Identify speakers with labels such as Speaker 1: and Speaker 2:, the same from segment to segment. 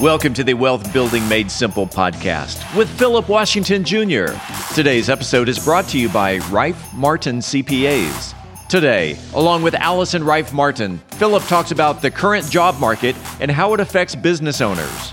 Speaker 1: Welcome to the Wealth Building Made Simple podcast with Philip Washington Jr. Today's episode is brought to you by Rife Martin CPAs. Today, along with Allison Rife Martin, Philip talks about the current job market and how it affects business owners.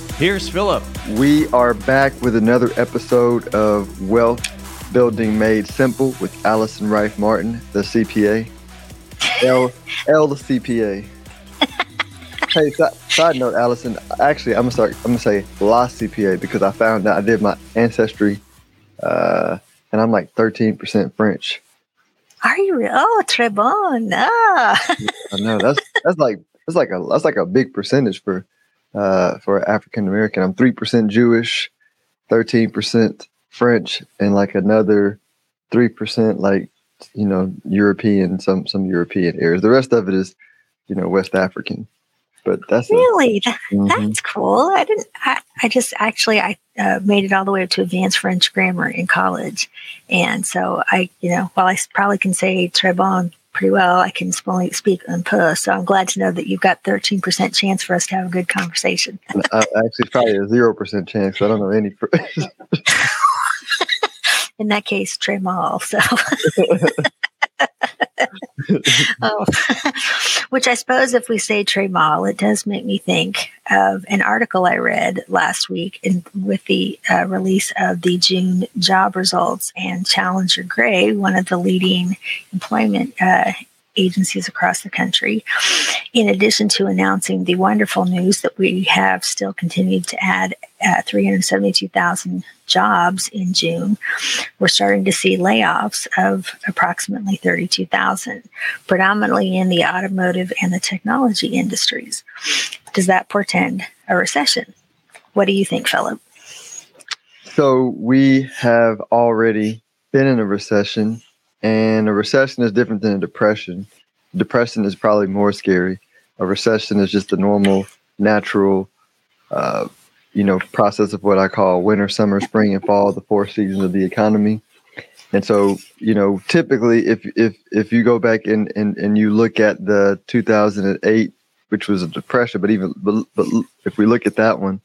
Speaker 1: Here's Philip.
Speaker 2: We are back with another episode of Wealth Building Made Simple with Allison Rife Martin, the CPA. L, L the CPA. hey, side, side note, Allison. Actually, I'm gonna start. I'm gonna say La CPA because I found out I did my ancestry, uh, and I'm like 13% French.
Speaker 3: Are you real? Oh, très bon. Ah.
Speaker 2: I know that's that's like that's like a that's like a big percentage for uh, for African American. I'm three percent Jewish, thirteen percent French, and like another three percent like you know European, some some European areas. The rest of it is you know West African. But that's
Speaker 3: really a, that, mm-hmm. that's cool. I didn't. I, I just actually I uh, made it all the way up to advanced French grammar in college, and so I you know while I probably can say très bon pretty well. I can only speak un peu. So I'm glad to know that you've got 13% chance for us to have a good conversation.
Speaker 2: uh, actually, probably a 0% chance. I don't know any.
Speaker 3: In that case, Trey Mall. So. oh. Which I suppose if we say Trey Mall, it does make me think of an article I read last week in, with the uh, release of the June job results and Challenger Gray, one of the leading employment uh, agencies across the country, in addition to announcing the wonderful news that we have still continued to add uh, 372,000 jobs in June, we're starting to see layoffs of approximately 32,000, predominantly in the automotive and the technology industries. Does that portend a recession? What do you think, Philip?
Speaker 2: So, we have already been in a recession and a recession is different than a depression. Depression is probably more scary. A recession is just the normal, natural, uh, you know, process of what I call winter, summer, spring, and fall, the four seasons of the economy. And so, you know, typically, if if if you go back and and, and you look at the 2008, which was a depression, but even but, but if we look at that one,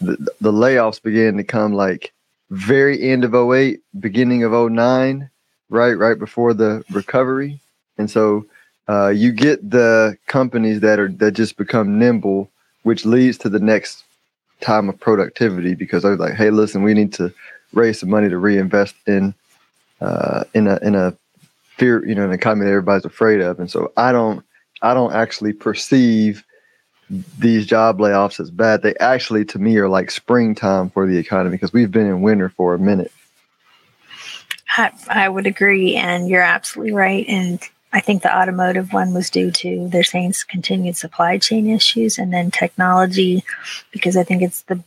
Speaker 2: the, the layoffs began to come like very end of 08, beginning of 09 right right before the recovery, and so uh, you get the companies that are that just become nimble, which leads to the next time of productivity because they're like, hey, listen, we need to raise some money to reinvest in uh, in a in a fear, you know, an economy that everybody's afraid of, and so I don't I don't actually perceive these job layoffs as bad. They actually, to me, are like springtime for the economy because we've been in winter for a minute.
Speaker 3: I, I would agree, and you're absolutely right. And I think the automotive one was due to they're saying continued supply chain issues, and then technology, because I think it's the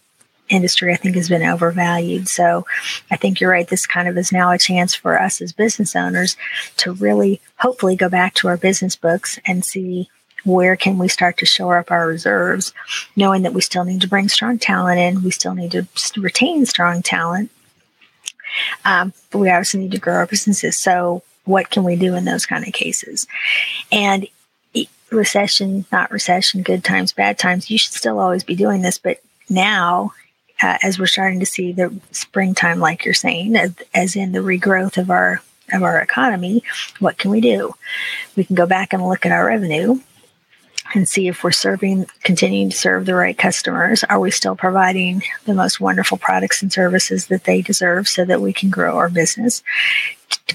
Speaker 3: industry I think has been overvalued. So I think you're right. This kind of is now a chance for us as business owners to really hopefully go back to our business books and see where can we start to shore up our reserves, knowing that we still need to bring strong talent in, we still need to retain strong talent, um, but we obviously need to grow our businesses. So, what can we do in those kind of cases? And recession, not recession, good times, bad times, you should still always be doing this. But now, uh, as we're starting to see the springtime, like you're saying, as, as in the regrowth of our of our economy, what can we do? We can go back and look at our revenue and see if we're serving, continuing to serve the right customers. Are we still providing the most wonderful products and services that they deserve so that we can grow our business?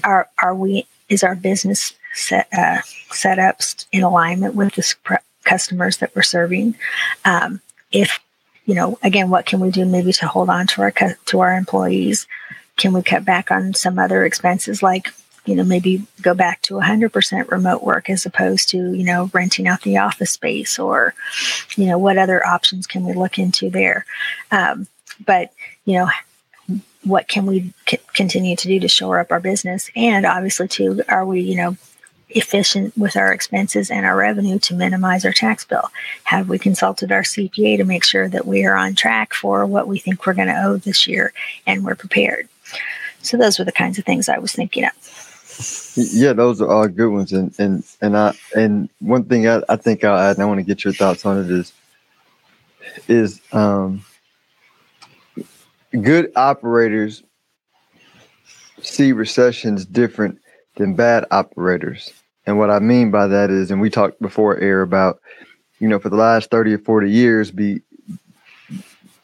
Speaker 3: Are, are we, is our business set, uh, set up in alignment with the customers that we're serving? Um, if, you know, again, what can we do maybe to hold on to our, to our employees? Can we cut back on some other expenses like you know, maybe go back to 100% remote work as opposed to, you know, renting out the office space or, you know, what other options can we look into there? Um, but, you know, what can we c- continue to do to shore up our business? And obviously, too, are we, you know, efficient with our expenses and our revenue to minimize our tax bill? Have we consulted our CPA to make sure that we are on track for what we think we're going to owe this year and we're prepared? So those were the kinds of things I was thinking of.
Speaker 2: Yeah, those are all good ones, and and and I and one thing I, I think I'll add, and I want to get your thoughts on it is is um, good operators see recessions different than bad operators. And what I mean by that is, and we talked before air about, you know, for the last 30 or 40 years, be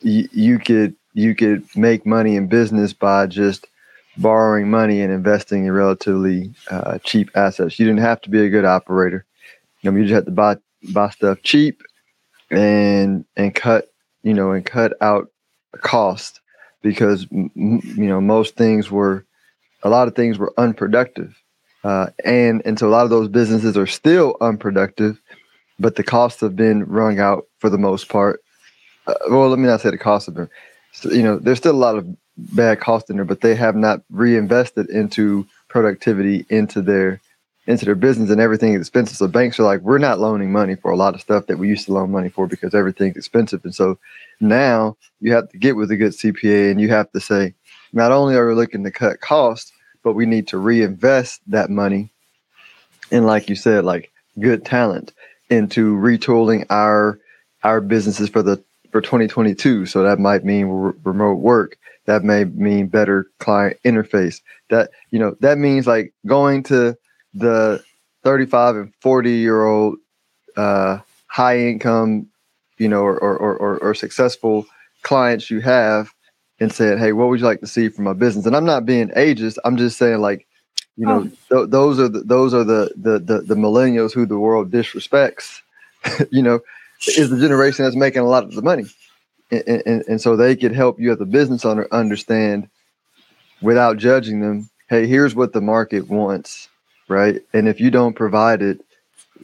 Speaker 2: you, you could you could make money in business by just borrowing money and investing in relatively uh, cheap assets. You didn't have to be a good operator. You know, you just had to buy buy stuff cheap and and cut you know and cut out cost because you know most things were a lot of things were unproductive uh, and and so a lot of those businesses are still unproductive but the costs have been wrung out for the most part uh, well let me not say the cost of them so, you know there's still a lot of bad cost in there but they have not reinvested into productivity into their into their business and everything is expensive. So banks are like, we're not loaning money for a lot of stuff that we used to loan money for because everything's expensive. And so now you have to get with a good CPA and you have to say, not only are we looking to cut costs, but we need to reinvest that money and like you said, like good talent into retooling our our businesses for the for 2022. So that might mean re- remote work. That may mean better client interface. That you know that means like going to the 35 and 40 year old uh, high income, you know, or, or, or, or successful clients you have and said, Hey, what would you like to see from my business? And I'm not being ageist. I'm just saying like, you know, oh. th- those are the, those are the, the, the, the millennials who the world disrespects, you know, is the generation that's making a lot of the money. And, and, and so they could help you as a business owner understand without judging them. Hey, here's what the market wants right? And if you don't provide it,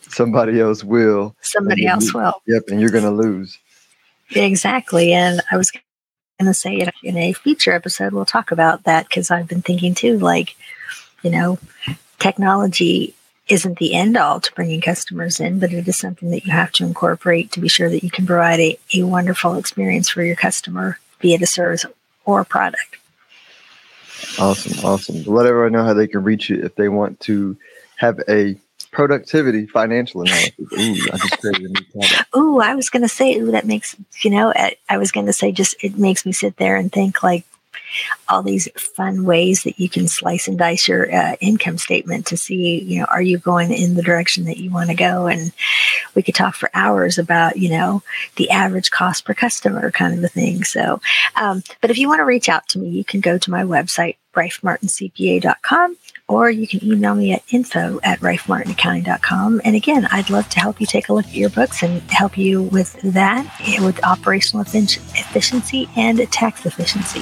Speaker 2: somebody else will.
Speaker 3: Somebody else will.
Speaker 2: Yep, and you're going to lose.
Speaker 3: Exactly. And I was going to say in a future episode, we'll talk about that because I've been thinking too, like, you know, technology isn't the end all to bringing customers in, but it is something that you have to incorporate to be sure that you can provide a, a wonderful experience for your customer, be it a service or a product.
Speaker 2: Awesome, awesome. Let everyone know how they can reach you if they want to have a productivity financial analysis. Ooh, I just created a new topic.
Speaker 3: Ooh, I was going to say, ooh, that makes, you know, I, I was going to say just, it makes me sit there and think like, all these fun ways that you can slice and dice your uh, income statement to see, you know, are you going in the direction that you want to go? And we could talk for hours about, you know, the average cost per customer kind of a thing. So, um, but if you want to reach out to me, you can go to my website, rifemartincpa.com or you can email me at info at rifemartinaccounting.com. And again, I'd love to help you take a look at your books and help you with that, with operational efficiency and tax efficiency.